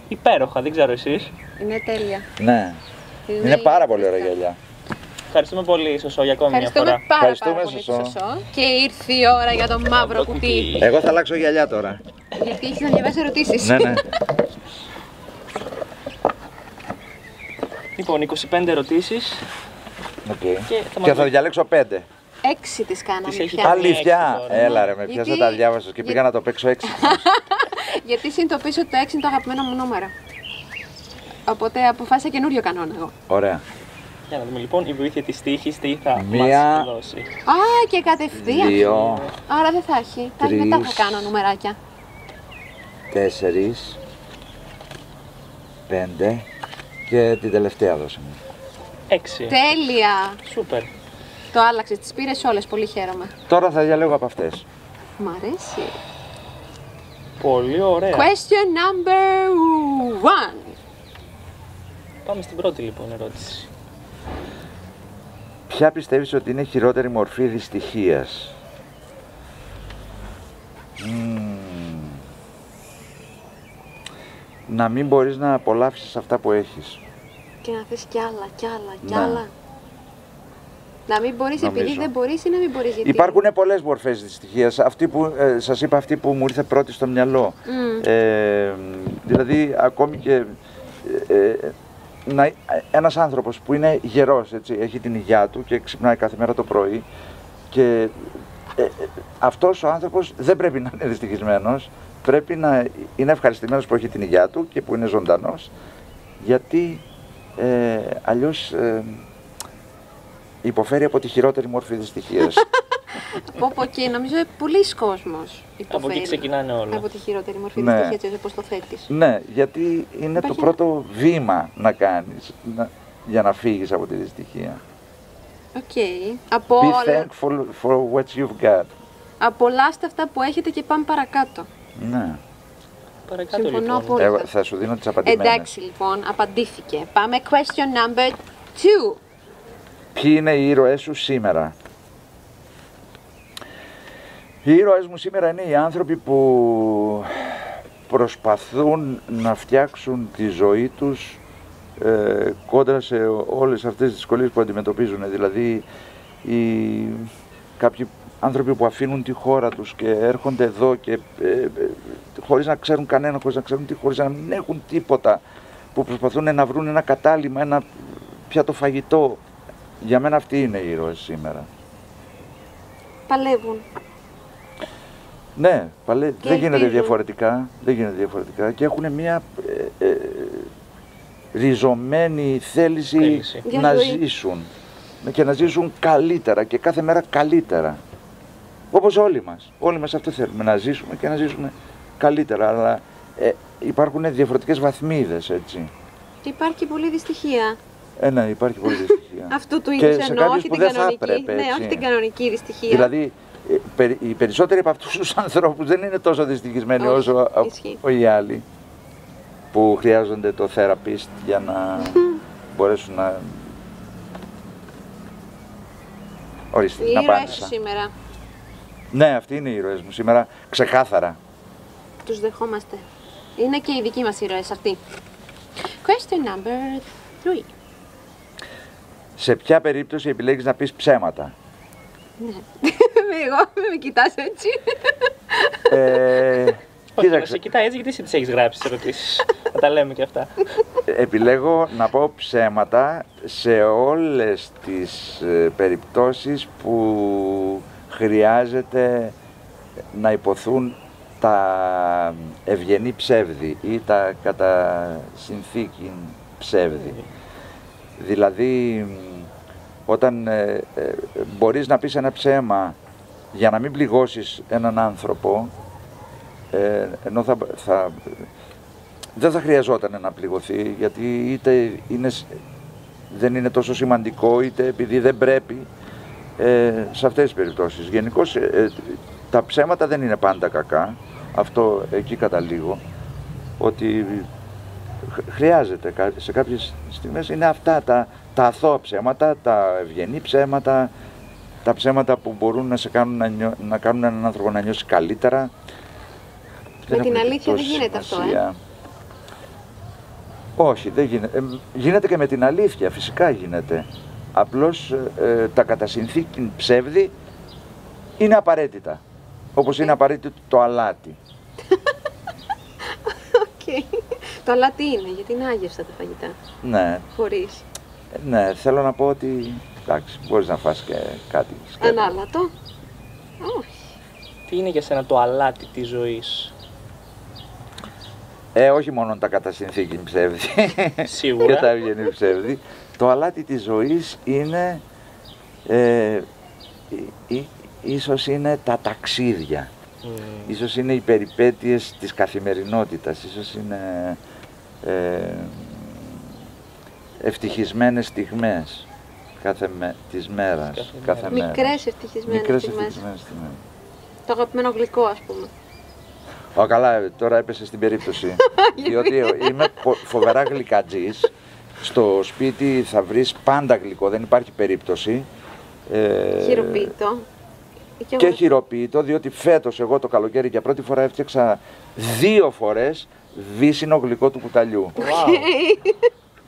υπέροχα, δεν ξέρω εσείς. Είναι τέλεια. Ναι. Είναι πάρα πολύ ωραία γυαλιά. Ευχαριστούμε πολύ Σωσό για ακόμη μια Ευχαριστούμε φορά. πάρα, Ευχαριστούμε, πάρα πολύ, Σωσό. Σωσό. Και ήρθε η ώρα για το μαύρο Το κουτί. κουτί. Εγώ θα αλλάξω γυαλιά τώρα. Γιατί έχεις να διαβάσεις ερωτήσεις. ναι, ναι. Λοιπόν, 25 ερωτήσεις. Οκ. Και θα μας Και θα δει- διαλέξω πέντε. Έξι τις κάναμε Τις έχει πια. κάνει. Αλήθεια. έξι τώρα. Έλα ρε, με Γιατί- πιάσα τα διάβασα και για- πήγα να το παίξω έξι. Γιατί συνειδητοποίησα ότι το έξι είναι το αγαπημένο μου νούμερο. Οπότε αποφάσισα καινούριο κανόνα εγώ. Ωραία. Για να δούμε λοιπόν η βοήθεια της τύχης τι θα Μία. μας δώσει. Α, και κατευθείαν. Δύο, Άρα δεν θα έχει. Θα έχει μετά Τρεις. θα κάνω νουμεράκια. τέσσερις, πέντε και την τελευταία δώσαμε. Έξι. Τέλεια. Σούπερ. Το άλλαξες, τις πήρες όλες, πολύ χαίρομαι. Τώρα θα διαλέγω από αυτές. Μ' αρέσει. Πολύ ωραία. Question number one. Πάμε στην πρώτη λοιπόν ερώτηση. Ποια πιστεύεις ότι είναι η χειρότερη μορφή δυστυχίας; Μμμ. Να μην μπορείς να απολαύσεις αυτά που έχεις. Και να θες κι άλλα, κι άλλα, κι Ναι. άλλα. Να μην μπορείς επειδή Νομίζω. δεν μπορείς ή να μην μπορείς γιατί. Υπάρχουν πολλές μορφές δυστυχίας. Αυτή που, ε, σας είπα αυτή που μου ήρθε πρώτη στο μυαλό. Μμ. Ε, δηλαδή ακόμη και ε, ε, να, ένας άνθρωπος που είναι γερός, έτσι, έχει την υγειά του και ξυπνάει κάθε μέρα το πρωί και ε, ε, αυτός ο άνθρωπος δεν πρέπει να είναι δυστυχισμένος, πρέπει να είναι ευχαριστημένος που έχει την υγειά του και που είναι ζωντανός γιατί ε, αλλιώς ε, υποφέρει από τη χειρότερη μόρφη δυστυχίας. Από από εκεί νομίζω πολλοί κόσμος Από υποφέρει. εκεί ξεκινάνε όλα. Από τη χειρότερη μορφή Ναι. δυστυχίας, έτσι όπως το θέτεις. Ναι, γιατί είναι Υπάρχει το πρώτο βήμα να κάνεις να- για να φύγεις από τη δυστυχία. Οκ. Από Be όλα- thankful for what you've got. Απολαύστε αυτά που έχετε και πάμε παρακάτω. Ναι. Παρακάτω Συμφωνώ λοιπόν. απόλυτα. Εγώ θα σου δίνω τις απαντημένες. Εντάξει λοιπόν, απαντήθηκε. Πάμε question number two. Ποιοι είναι οι ήρωές σου σήμερα; Οι ήρωές μου σήμερα είναι οι άνθρωποι που προσπαθούν να φτιάξουν τη ζωή τους ε, κόντρα σε όλες αυτές τις δυσκολίες που αντιμετωπίζουν. Δηλαδή οι, κάποιοι άνθρωποι που αφήνουν τη χώρα τους και έρχονται εδώ και ε, ε, χωρίς να ξέρουν κανένα, χωρίς να ξέρουν τι, χωρίς να μην έχουν τίποτα που προσπαθούν να βρουν ένα κατάλημα, ένα πιάτο φαγητό. Για μένα αυτοί είναι οι ήρωες σήμερα. Παλεύουν. Ναι, παλέ, Και δεν γίνεται ελπίζουν. διαφορετικά. Δεν γίνεται διαφορετικά και έχουν μια ε, ε, ριζωμένη θέληση, Θέληση. Για να ζωή. ζήσουν και να ζήσουν καλύτερα και κάθε μέρα καλύτερα. Όπως όλοι μας. Όλοι μας αυτό θέλουμε, να ζήσουμε και να ζήσουμε καλύτερα. Αλλά ε, υπάρχουν διαφορετικές βαθμίδες, έτσι. Και υπάρχει και πολλή δυστυχία. Ε, ναι, υπάρχει πολύ δυστυχία. Αυτού του Και είδου σε εννοώ, κάποιους όχι που την δεν θα κανονική. έπρεπε, ναι, έτσι. όχι την κανονική δυστυχία. Δηλαδή, ε, περι- οι περισσότεροι από αυτούς τους ανθρώπους δεν είναι τόσο δυστυχισμένοι Όχι, όσο α- ισχύει. ο- οι άλλοι που χρειάζονται το therapist για να μπορέσουν να... Ορίστε, Οι να ήρωές απάντησα. σου σήμερα. Ναι, αυτοί είναι οι ήρωές μου σήμερα, ξεκάθαρα. Τους δεχόμαστε. Είναι και οι δικοί μας ήρωες αυτοί. Question number three. Σε ποια περίπτωση επιλέγεις να πεις ψέματα; Εγώ με κοιτάς έτσι. Ε, Όχι, να κοίταξε, σε κοιτάει έτσι γιατί εσύ τις έχεις γράψει τις ερωτήσεις. να τα λέμε και αυτά. επιλέγω να πω ψέματα σε όλες τις ε, περιπτώσεις που χρειάζεται να υποθούν τα ευγενή ψεύδι ή τα κατά συνθήκη ψεύδι. Δηλαδή, μ, όταν ε, ε, μπορείς να πεις ένα ψέμα για να μην πληγώσεις έναν άνθρωπο, ε, ενώ θα, θα, δεν θα χρειαζόταν να πληγωθεί, γιατί είτε είναι, σ- δεν είναι τόσο σημαντικό, είτε επειδή δεν πρέπει, ε, σε αυτές τις περιπτώσεις. Γενικώς τα ψέματα δεν είναι πάντα κακά, αυτό εκεί καταλήγω, ότι χ- χρειάζεται κα- σε κάποιες στιγμές είναι αυτά τα, τα αθώα ψέματα, τα ευγενή ψέματα, τα ψέματα που μπορούν να, σε κάνουν να, νιώ- να κάνουν έναν άνθρωπο να νιώσει καλύτερα. Με την έχουν αλήθεια δεν τόση γίνεται αυτό, ε. σημασία. Όχι, δεν γίνεται. Ε, γίνεται και με την αλήθεια, φυσικά γίνεται. Απλώς ε, ε, τα κατά συνθήκη ψεύδη είναι απαραίτητα. Όπως είναι απαραίτητο το αλάτι. Οκ. Το αλάτι είναι, γιατί είναι άγευστα τα φαγητά. Ναι, Χωρίς. ε, ναι, θέλω να πω ότι εντάξει, μπορείς να φας και κάτι. σκέτο. Ανάλατο. Όχι. Τι είναι για σένα το αλάτι της ζωής; Ε, όχι μόνο τα κατά συνθήκη ψεύδι Σίγουρα. και τα ευγενή ψεύδι. Το αλάτι της ζωής είναι, ε, ε, ε, ίσως είναι τα ταξίδια. Μμ. Ίσως είναι οι περιπέτειες της καθημερινότητας, ίσως είναι ε, ευτυχισμένες στιγμές κάθε με, της μέρας. Κάθε Κάθε μέρα. μέρα. Μικρές ευτυχισμένες Μικρές στιγμές. ευτυχισμένες στιγμές. Το αγαπημένο γλυκό, ας πούμε. Ω, καλά, ε, τώρα έπεσε στην περίπτωση. διότι είμαι πο- φοβερά γλυκατζής. Στο σπίτι θα βρεις πάντα γλυκό, δεν υπάρχει περίπτωση. Ε, Χειροποίητο. Και και εγώ- χειροποίητο, διότι φέτος εγώ το καλοκαίρι για πρώτη φορά έφτιαξα δύο φορές βύσινο γλυκό του κουταλιού. Wow.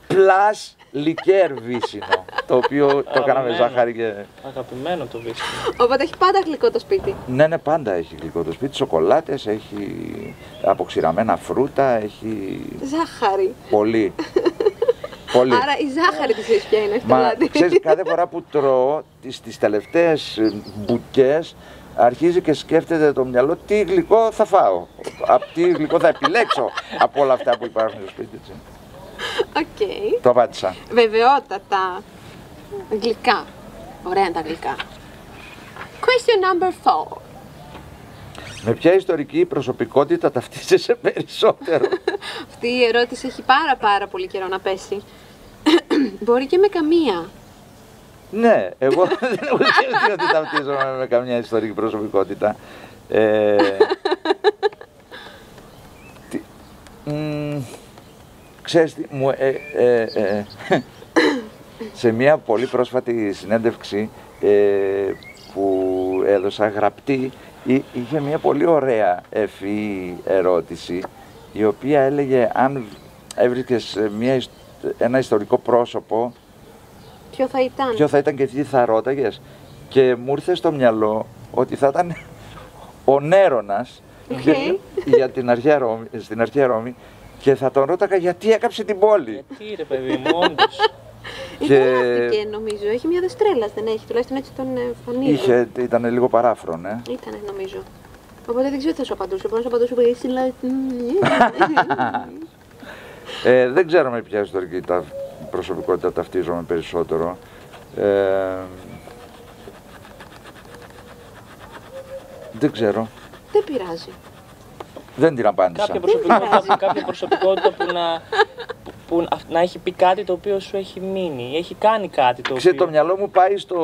Πλάς λικέρ βύσινο, το οποίο το έκανα με Αγαπημένο. ζάχαρη και... Αγαπημένο το βρίσκω. Οπότε έχει πάντα γλυκό το σπίτι. Ναι, ναι, πάντα έχει γλυκό το σπίτι, σοκολάτες, έχει αποξηραμένα φρούτα, έχει Ζάχαρη. πολύ. πολύ. Άρα η ζάχαρη της ζωής ποια είναι, όχι το Μα αλάτι. ξέρεις, κάθε φορά που τρώω τις, τις τελευταίες ε, μπουκές αρχίζει και σκέφτεται το μυαλό τι γλυκό θα φάω, από τι γλυκό θα επιλέξω από όλα αυτά που υπάρχουν στο σπίτι. Έτσι. Οκ. Το απάντησα. Βεβαιότατα. Γλυκά. Ωραία είναι τα γλυκά. Question number four. Με ποια ιστορική προσωπικότητα ταυτίζεσαι περισσότερο; Αυτή η ερώτηση έχει πάρα πάρα πολύ καιρό να πέσει. Μπορεί και με καμία. ναι, εγώ δεν έχω σκεφτεί ότι ταυτίζομαι με καμιά ιστορική προσωπικότητα. Ε, τι- μ, ξέρεις τι, μου, ε, ε, ε, σε μια πολύ πρόσφατη συνέντευξη ε, που έδωσα γραπτή εί- είχε μια πολύ ωραία ευφυή ερώτηση η οποία έλεγε αν έβρισκες μια, ισ- ένα ιστορικό πρόσωπο Ποιο θα ήταν; ποιο θα ήταν και τι θα ρώταγες και μου ήρθε στο μυαλό ότι θα ήταν ο Νέρονας Οκ. για, για την αρχαία Ρώμη, στην αρχαία Ρώμη και θα τον ρώταγα γιατί έκαψε την πόλη; Γιατί ρε παιδί μου, όντως. Είχε και- γράφτηκε νομίζω. Έχει μια δεστρέλα, δεν έχει. Τουλάχιστον έτσι τον ε, φανίζω. Είχε, ήταν λίγο παράφρον, ε. Ήτανε νομίζω. Οπότε δεν ξέρω τι θα σου απαντούσε. Μπορώ να σου απαντήσω πολύ συλλα- Ε, δεν ξέρω με ποια ιστορική τα, προσωπικότητα ταυτίζομαι περισσότερο. Ε, δεν ξέρω. Δεν πειράζει. Δεν την απάντησα. κάποια, προσωπικότητα, πειράζει. κάποια προσωπικότητα που να, που, που να έχει πει κάτι το οποίο σου έχει μείνει. Ή έχει κάνει κάτι το Ξέρετε, το οποίο... μυαλό μου πάει στο.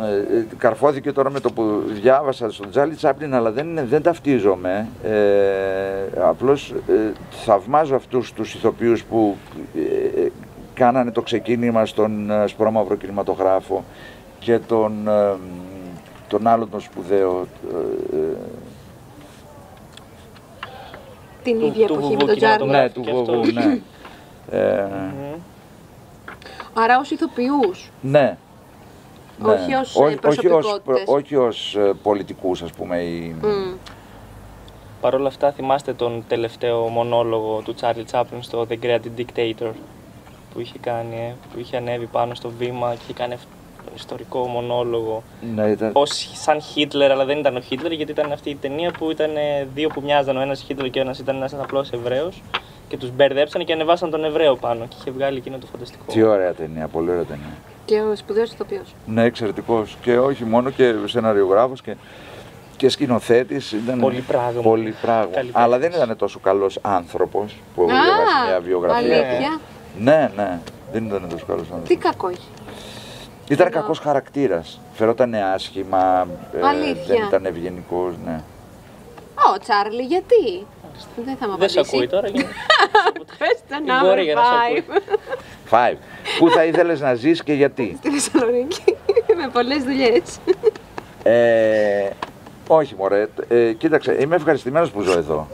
Ε, ε, καρφώθηκε τώρα με το που διάβασα στον Τζάλι Τσάπλιν, αλλά δεν, είναι- δεν ταυτίζομαι. Ε, απλώς ε, θαυμάζω αυτούς τους ηθοποιούς που ε, κάνανε το ξεκίνημα στον ε, σπρώμαυρο κινηματογράφο και τον, ε, τον άλλο τον σπουδαίο. Ε, ε, Την Του- ίδια του εποχή με βουβού τον Τζάρλι. κινηματογράφου. ναι, του και Βοβού, αυτός. ναι. Ε, Μμμ. Άρα ως ηθοποιούς. ναι. Ναι. Όχι ως, ε, όχι, όχι ως, προσωπικότητες. όχι ως ε, πολιτικούς, ας πούμε, ή... Μμ. Παρ' όλα αυτά θυμάστε τον τελευταίο μονόλογο του Charlie Chaplin στο The Great Dictator που είχε κάνει, ε, που είχε ανέβει πάνω στο βήμα και είχε κάνει αυτό το ιστορικό μονόλογο Ναι, ήταν... ως σαν Χίτλερ, αλλά δεν ήταν ο Χίτλερ γιατί ήταν αυτή η ταινία που ήταν ε, δύο που μοιάζαν, ο ένας Χίτλερ και ο ένας ήταν ένας απλός Εβραίος Και τους μπερδέψανε και ανεβάσαν τον Εβραίο πάνω και είχε βγάλει εκείνο το φανταστικό. Τι ωραία ταινία, πολύ ωραία ταινία. Και ο σπουδαίος ηθοποιός. Ναι, εξαιρετικός. Και όχι μόνο και σεναριογράφος και, και σκηνοθέτης. Ήταν Πολύ πράγμα. Πολύ πράγμα. Καλλιτέχνης. Αλλά δεν ήταν τόσο καλός άνθρωπος που έχω διαβάσει μια βιογραφία. αλήθεια. Ναι, ναι, δεν ήταν τόσο καλός άνθρωπος. Τι κακό έχει. Ήταν Ενώ- κακός χαρακτήρας. Φερόταν άσχημα. ε, Αλήθεια. δεν ήταν ευγενικός, ναι. Ω, Τσάρλι, γιατί; Δεν θα με Δεν σε απαντήσει. ακούει τώρα. γιατί- Πες το Ή μπορεί number για να σε ακούει. 5 Five. Πού θα ήθελες να ζεις και γιατί; στη Θεσσαλονίκη. Με πολλές δουλειές. Ε, όχι μωρέ, ε, κοίταξε, είμαι ευχαριστημένος που ζω εδώ.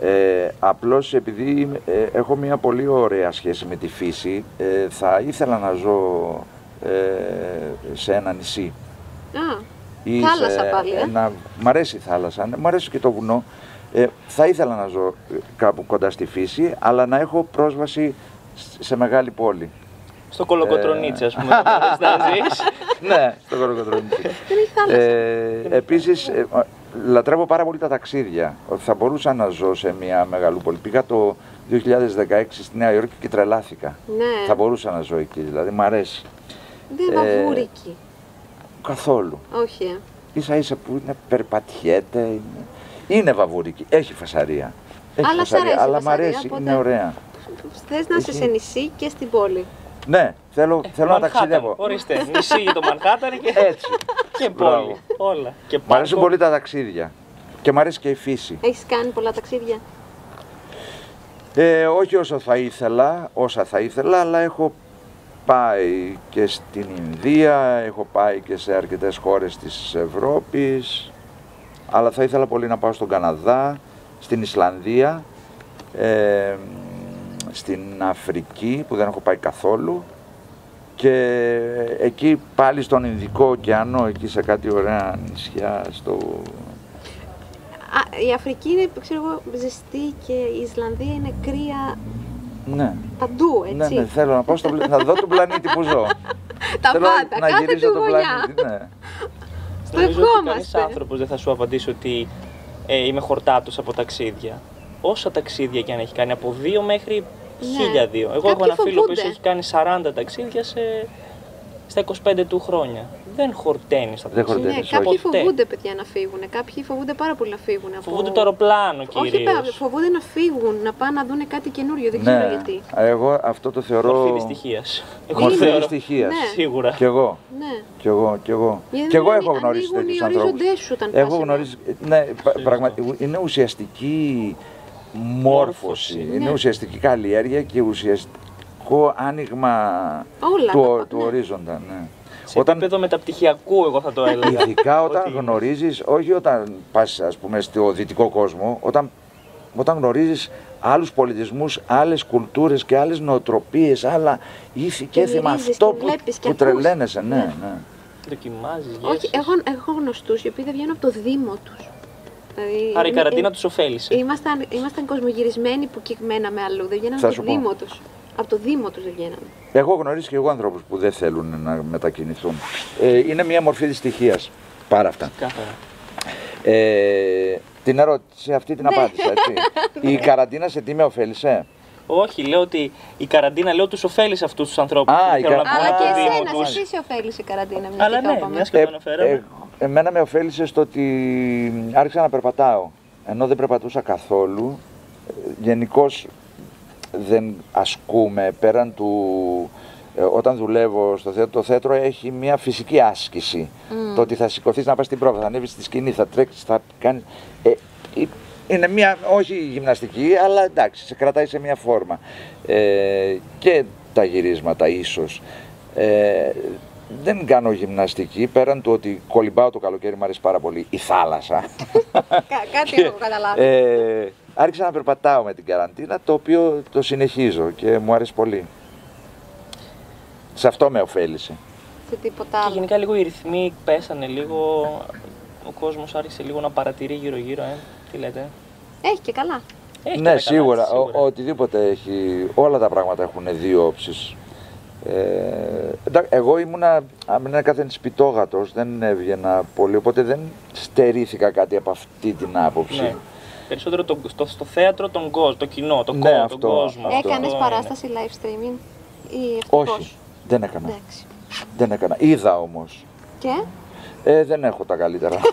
Ε, απλώς επειδή είμαι- ε, έχω μια πολύ ωραία σχέση με τη φύση, ε, θα ήθελα να ζω ε, σε ένα νησί. Α, Ή Θάλασσα σε πάλι, ε. ένα- Μ' αρέσει η θάλασσα, ναι, μ' αρέσει και το βουνό. Ε, θα ήθελα να ζω ε, κάπου κοντά στη φύση, αλλά να έχω πρόσβαση σ- σε μεγάλη πόλη. Στο κολοκοτρονίτσι, ας πούμε. δεν μπορείς να ζεις. ναι, στο Κοροκοτρόνιτσι. δεν έχει θάλασσα. Ε, επίσης, ε, λατρεύω πάρα πολύ τα ταξίδια. Ότι Θα μπορούσα να ζω σε μια μεγαλούπολη. Πήγα το 2016 στη Νέα Υόρκη και τρελάθηκα. ναι, Θα μπορούσα να ζω εκεί, δηλαδή μ' αρέσει. Δεν ε, βαβούρικη. Καθόλου. Όχι, ε. Ίσα ίσα που είναι, περπατιέται, είναι, είναι βαβουρική. Έχει φασαρία. Έχει Αλλά σ' φασαρία, αρέσει η αλλά μ' φασαρία, αρέσει, οπότε- είναι ωραία. Θες να είσαι Έχει- σε νησί και στην πόλη. Ναι, θέλω, θέλω να Μανχάταν. ταξιδεύω. Ορίστε, νησί για το Μανχάταν και, Έτσι. και Μπράβο. πόλη. Όλα. Και Μ' αρέσουν πάρκο. πολύ τα ταξίδια. Και μ' αρέσει και η φύση. Έχεις κάνει πολλά ταξίδια; Ε, όχι όσο θα ήθελα, όσα θα ήθελα, αλλά έχω πάει και στην Ινδία, έχω πάει και σε αρκετές χώρες της Ευρώπης, αλλά θα ήθελα πολύ να πάω στον Καναδά, στην Ισλανδία, ε, στην Αφρική που δεν έχω πάει καθόλου και εκεί πάλι στον Ινδικό ωκεανό, εκεί σε κάτι ωραία νησιά, στο... Α, η Αφρική είναι, ξέρω εγώ, ζεστή και η Ισλανδία είναι κρύα Ναι, παντού, ναι, έτσι. ναι, θέλω να πάω στο, πλα- να δω τον πλανήτη που ζω. Τα Θέλω πάντα, να κάθε γυρίσω του τον γωνιά. πλανήτη, ναι. Στο Νομίζω ότι κανείς ευχόμαστε. άνθρωπος δεν θα σου απαντήσει ότι ε, είμαι χορτάτος από ταξίδια. Όσα ταξίδια και αν έχει κάνει, από δύο μέχρι Ναι. χίλια δύο. Εγώ Κάποιοι έχω ένα φίλο που φοβούνται. έχει κάνει 40 ταξίδια σε, στα 25 του χρόνια. Δεν χορταίνεις στα Δεν ταξίδια. Ναι, χορταίνεις, κάποιοι Ποτέ. φοβούνται παιδιά να φύγουν. Κάποιοι φοβούνται πάρα πολύ να φύγουν. Από... Φοβούνται το αεροπλάνο Όχι, κυρίως. πέρα, φοβούνται να φύγουν, να πάνε να δουν κάτι καινούριο. Δεν ξέρω Ναι, γιατί. εγώ αυτό το θεωρώ Μορφή δυστυχίας. μορφή δυστυχίας. Ναι. Σίγουρα. Κι εγώ, Ναι. κι εγώ, κι εγώ. Γιατί Κι εγώ δεν έχω ανοί- γνωρίσει ανοίγουν τέτοιους οι ανθρώπους. οριζοντές σου όταν πας Έχω εδώ. γνωρίσει, ναι, πα- πραγματι- είναι ουσιαστική μόρφωση, Μόρφωση, είναι ναι. ουσιαστική καλλιέργεια και ουσιαστικό άνοιγμα Όλα του, τα- του ναι. ορίζοντα. Ναι. Σε επίπεδο μεταπτυχιακού, εγώ θα το έλεγα. Ειδικά όταν Ότι- γνωρίζεις, όχι όταν πας ας πούμε στο δυτικό κόσμο, όταν, όταν γνωρίζεις άλλους πολιτισμούς, άλλες κουλτούρες και άλλες νοοτροπίες, άλλα ήθη και Και έθιμα μυρίζεις, αυτό και που, βλέπεις και που ακούς. τρελαίνεσαι, ναι, Ναι. ναι. Δοκιμάζεις. Όχι, έχω, έχω γνωστούς οι οποίοι δεν βγαίνουν από το Δήμο τους. Δηλαδή, Άρα η είναι- καραντίνα ε, τους ωφέλησε. Ήμασταν, ήμασταν κοσμογυρισμένοι που κυκμέναμε αλλού. Δεν βγαίνανε Θα από σου το πω. Δήμο τους. Από το Δήμο τους δεν βγαίνανε. Έχω γνωρίσει και εγώ ανθρώπους που δεν θέλουν να μετακινηθούν. Ε, είναι μια μορφή δυστυχίας. Πάρα αυτά. Κάθαρα. Ε, την ερώτηση αυτή την Ναι. απάντησα, έτσι. η καραντίνα σε τι με ωφέλησε. Όχι, λέω ότι η καραντίνα λέω τους ωφέλησε αυτούς τους ανθρώπους. Α, που η θέλουν να καρα- βγουν Αλλά Α, και από το Δήμο εσένα, τους. σε εσύ σε ωφέλησε η καραντίνα. Μια Αλλά και το ναι, είπαμε. μιας και το αναφέραμε. εμένα με ωφέλησε στο ότι άρχισα να περπατάω. Ενώ δεν περπατούσα καθόλου. Γενικώς δεν ασκούμε πέραν του. ε, όταν δουλεύω στο θέατρο, το θέατρο έχει μια φυσική άσκηση. Το ότι θα σηκωθείς να πας στην πρόβα, θα ανέβεις στη σκηνή, θα τρέξεις, θα κάνεις. Ε, ε, είναι μια, όχι γυμναστική, αλλά εντάξει, σε κρατάει σε μια φόρμα. Ε, και τα γυρίσματα ίσως. Ε, δεν κάνω γυμναστική, πέραν του ότι κολυμπάω το καλοκαίρι, μου αρέσει πάρα πολύ η θάλασσα. Κα- Κάτι Και, έχω καταλάβει. Ε, άρχισα να περπατάω με την καραντίνα, το οποίο το συνεχίζω και μου αρέσει πολύ. Σε αυτό με ωφέλησε. Σε τίποτα Και άλλο. γενικά λίγο οι ρυθμοί πέσανε λίγο. Ο κόσμος άρχισε λίγο να παρατηρεί γύρω-γύρω, ε. Τι λέτε; Έχει και καλά. Έχει και ναι, τα καλά σίγουρα. της, Ο, οτιδήποτε έχει. Όλα τα πράγματα έχουν δύο όψεις. Ε, εντά- εγώ ήμουνα άμενα κάθε σπιτόγατος, δεν έβγαινα πολύ, οπότε δεν στερήθηκα κάτι από αυτή την άποψη. Ναι. Περισσότερο το, στο, στο θέατρο τον κόσμο, το κοινό, το, Ναι, κο- αυτό. τον κόσμο. Αυτό. Έκανες Αυτό παράσταση live streaming ή ευτυχώς; Όχι, δεν έκανα. Εντάξει. Δεν έκανα. Είδα όμως. Και; Ε, δεν έχω τα καλύτερα.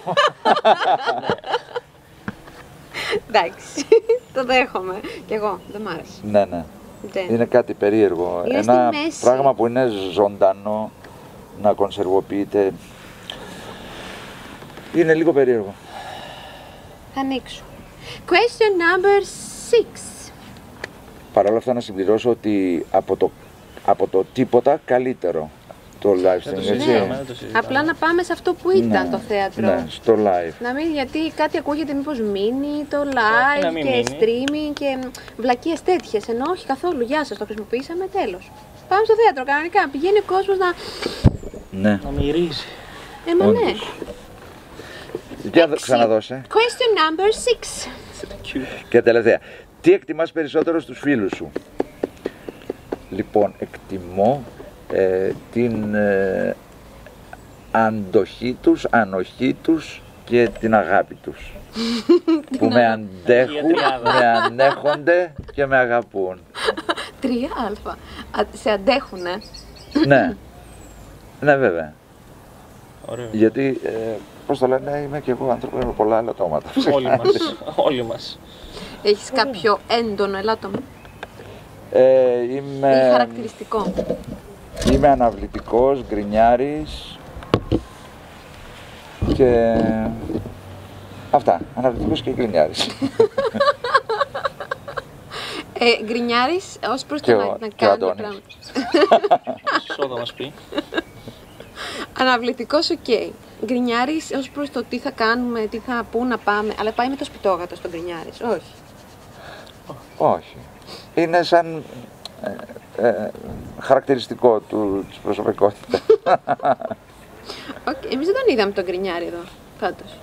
εντάξει. το δέχομαι. Κι εγώ. Δεν μ' άρεσε. ναι, ναι. Δεν. Είναι κάτι περίεργο. Είναι Ένα στη μέση. πράγμα που είναι ζωντανό να κονσερβοποιείται. Είναι λίγο περίεργο. Θα ανοίξω. Question number 6. Παρ' όλα αυτά να συμπληρώσω ότι από το, από το τίποτα καλύτερο το live Δεν stream, το έτσι. συζητάμε, δεν το συζητάμε. Απλά να πάμε σε αυτό που ήταν Ναι, το θέατρο. Ναι, στο live. Να μην, γιατί κάτι ακούγεται μήπως μείνει το Όχι, live να μην και μείνει. streaming και μ, βλακίες τέτοιες. Ενώ όχι καθόλου. Γεια σας, το χρησιμοποιήσαμε, τέλος. Πάμε στο θέατρο κανονικά. Πηγαίνει ο κόσμος να... Ναι, Να μυρίζει. Ε, μα ναι. Όντως. Για δω- ξαναδώσε. Question number 6. Και τελευταία. Τι εκτιμάς περισσότερο στους φίλους σου; Λοιπόν, εκτιμώ ε, την ε, αντοχή τους, ανοχή τους και την αγάπη τους. που με αντέχουν, τριάδα. με ανέχονται και με αγαπούν. 3α. Α, σε αντέχουνε. ναι. Ναι, βέβαια. Ωραίο. Γιατί, ε, πώς το λένε, είμαι και εγώ άνθρωπο με πολλά ελαττώματα. όλοι μας. όλοι μας. Έχεις κάποιο έντονο ελάττωμα; Ε, ή είμαι, χαρακτηριστικό; είμαι αναβλητικός, γκρινιάρης και αυτά, αναβλητικός και γκρινιάρης. Ε, γκρινιάρης ως προς Και το ο- να, να και ο κάνει Αντώνης. πράγματα. Σωστό θα μας πει. Αναβλητικός, οκ. Γκρινιάρης ως προς το τι θα κάνουμε, τι θα πού να πάμε. Αλλά πάει με το σπιτόγατο στον γκρινιάρης. Όχι. Όχι. Είναι σαν ε, ε, χαρακτηριστικό του, της προσωπικότητας. Οκ. Εμείς δεν τον είδαμε τον γκρινιάρη εδώ. Πάντως.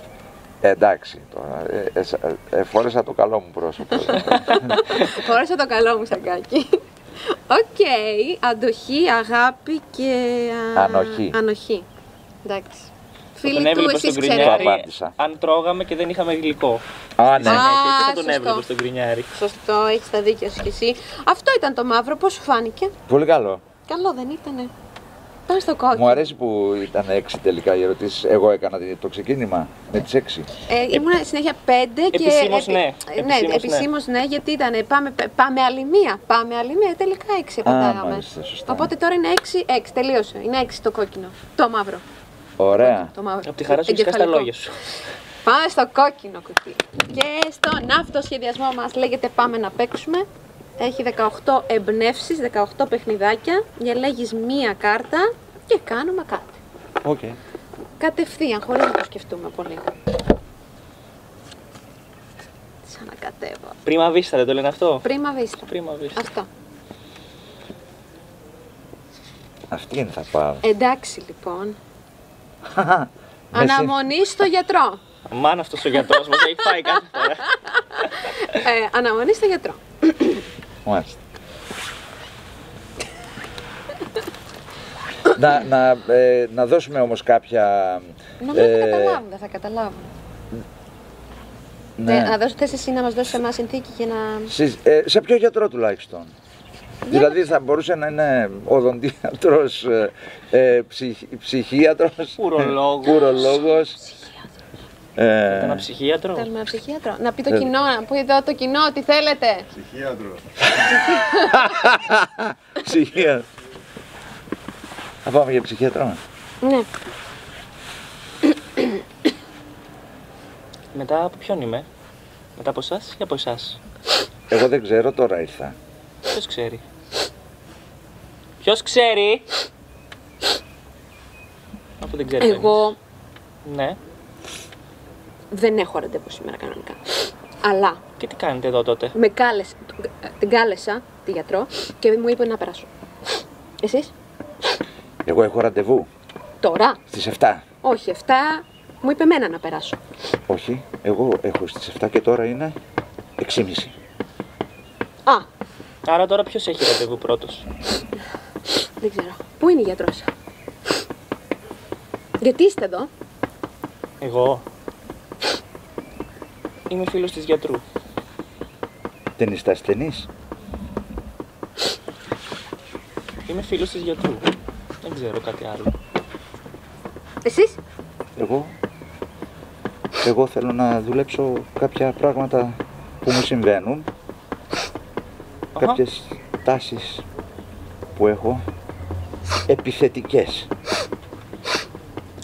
Ε, εντάξει, τώρα, ε, ε, σα- ε, φόρεσα το καλό μου πρόσωπο. Φόρεσα το καλό μου σακάκι. Οκ. Αντοχή, αγάπη και... α, Ανοχή. Ανοχή. Εντάξει. Τον Φίλοι του, έβλεπα στον εσείς Το ξέρετε. γκρινιάρη απάντησα. αν τρώγαμε και δεν είχαμε γλυκό. Α, ναι. Α, Και θα τον σωστό. έβλεπα στον γκρινιάρη. Σωστό, έχεις τα δίκια σου κι εσύ. Αυτό ήταν το μαύρο, πώς σου φάνηκε; Πολύ καλό. Καλό δεν ήτανε. Πάμε στο κόκκινο. Μου αρέσει που ήταν έξι τελικά οι ερωτήσεις. Εγώ έκανα το ξεκίνημα με τις έξι. Ε, ήμουν συνέχεια πέντε και. Επισήμως ναι. ναι, Επισήμως ναι. επισήμως ναι, γιατί ήταν. Πάμε, πάμε άλλη μία. Πάμε άλλη μία. Τελικά έξι απαντάγαμε. μάλιστα, σωστά. Οπότε τώρα είναι έξι, έξι. Τελείωσε. Είναι έξι το κόκκινο. Το μαύρο. Ωραία. Το μαύρο. Από τη χαρά σου έχεις χάσει τα Εγκεφαλικό. λόγια σου. Πάμε στο κόκκινο κουτί. Και στον αυτοσχεδιασμό μας λέγεται Πάμε να παίξουμε. Έχει 18 εμπνεύσεις, 18 παιχνιδάκια. Διαλέγεις μία κάρτα και κάνουμε κάτι. Οκ. Κατευθείαν, χωρίς να το σκεφτούμε πολύ. Σαν να κατέβω. Πρίμα βίστα δεν το λένε αυτό; Πρίμα βίστα. Πρίμα βίστα. Αυτό. Αυτήν θα πάω. Εντάξει λοιπόν. Με Αναμονή στο γιατρό. Μαν, αυτός ο γιατρός μας έχει φάει κάθε φορά. Ε, αναμονή στο γιατρό. συ- Μάλιστα. να, να, ε, να δώσουμε όμως κάποια... Νομίζω ε, θα καταλάβουν, δεν θα καταλάβουν. ναι. Ε, να δώσω θες εσύ να μας δώσεις εμάς συνθήκη και να... Συ- ε, σε ποιο γιατρό τουλάχιστον; Δηλαδή θα μπορούσε να είναι οδοντίατρος, ε, ε, ψυχ, ψυχίατρος, Ουρολόγος. ουρολόγος. Ε, Ένα ψυχίατρο. Θέλουμε ένα ψυχίατρο. Να πει το Ε. κοινό, να πει εδώ το κοινό τι θέλετε. Ψυχίατρο. ψυχία. Θα πάμε για ψυχίατρο. Ναι. Μετά από ποιον είμαι; Μετά από εσάς ή από εσάς; Εγώ δεν ξέρω, τώρα ήρθα. Ποιος ξέρει; Ποιος ξέρει; Αφού δεν ξέρει Εγώ κανείς. Ναι. δεν έχω ραντεβού σήμερα κανονικά. Αλλά Και τι κάνετε εδώ τότε; με κάλεσε, την κάλεσα τη γιατρό και μου είπε να περάσω. Εσείς, Εγώ έχω ραντεβού τώρα, στις 7. όχι 7, μου είπε εμένα να περάσω. Όχι, εγώ έχω στις 7 και τώρα είναι 6.30. Α, Άρα τώρα ποιος έχει ραντεβού πρώτος; Δεν ξέρω. Πού είναι η γιατρός; Γιατί είστε εδώ; Εγώ. Είμαι φίλος της γιατρού. Ταινιστά ταινής. Είμαι φίλος της γιατρού. Δεν ξέρω κάτι άλλο. Εσείς; Εγώ, εγώ θέλω να δουλέψω κάποια πράγματα που μου συμβαίνουν, Αχα. κάποιες τάσεις που έχω, επιθετικές.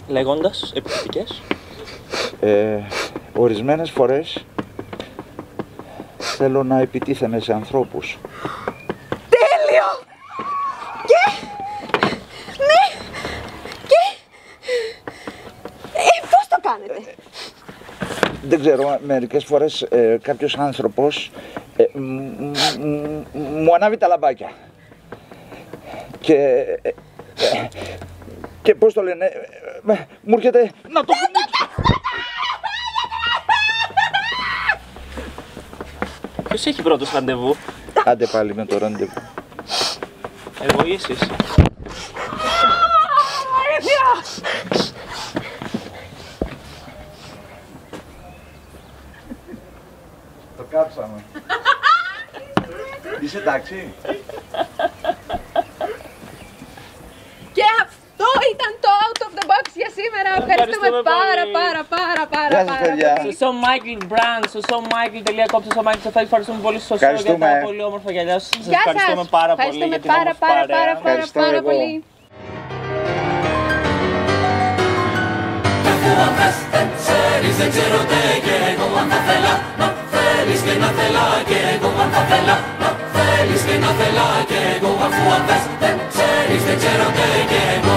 Λέγοντας επιθετικές. Ε, ορισμένες φορές θέλω να επιτίθεμαι σε ανθρώπους. Τέλειο! Και... Ναι! Και... Ε, πώς το κάνετε; Δεν ξέρω, μερικές φορές ε, κάποιος άνθρωπος ε, μ- μ- μ- μου ανάβει τα λαμπάκια. Και, ε, ε, και πώς το λένε, ε, ε, μου έρχεται να το Ποιος έχει πρώτος ραντεβού; Άντε πάλι με το ραντεβού. Εγώ ή εσείς; Το κάψαμε. Είσαι εντάξει; Και αυτό ήταν το out of the box για σήμερα. Ευχαριστούμε Ευχαριστούμε πάρα πολύ. πάρα πάρα πάρα Γεια σας, πάρα παιδιά. πολύ. Στο Michael Brand, στο showmichael.com, στο Michael Σοφάκη, ευχαριστούμε πολύ στο show για Ευχαριστούμε. τα πολύ όμορφα γυαλιά σας. Σας Γεια ευχαριστούμε σας. πάρα πολύ Ευχαριστούμε για την πάρα όμορφη πάρα παρέα. πάρα πάρα Ευχαριστώ πάρα εγώ. πολύ. Κι αφού αν θες δεν ξέρεις δεν ξέρω τι και εγώ αν θα θέλα να θέλεις και να θέλα και εγώ αν θα θέλα να θέλεις και να θέλα και εγώ αφού αν θες δεν ξέρεις δεν ξέρω τι και εγώ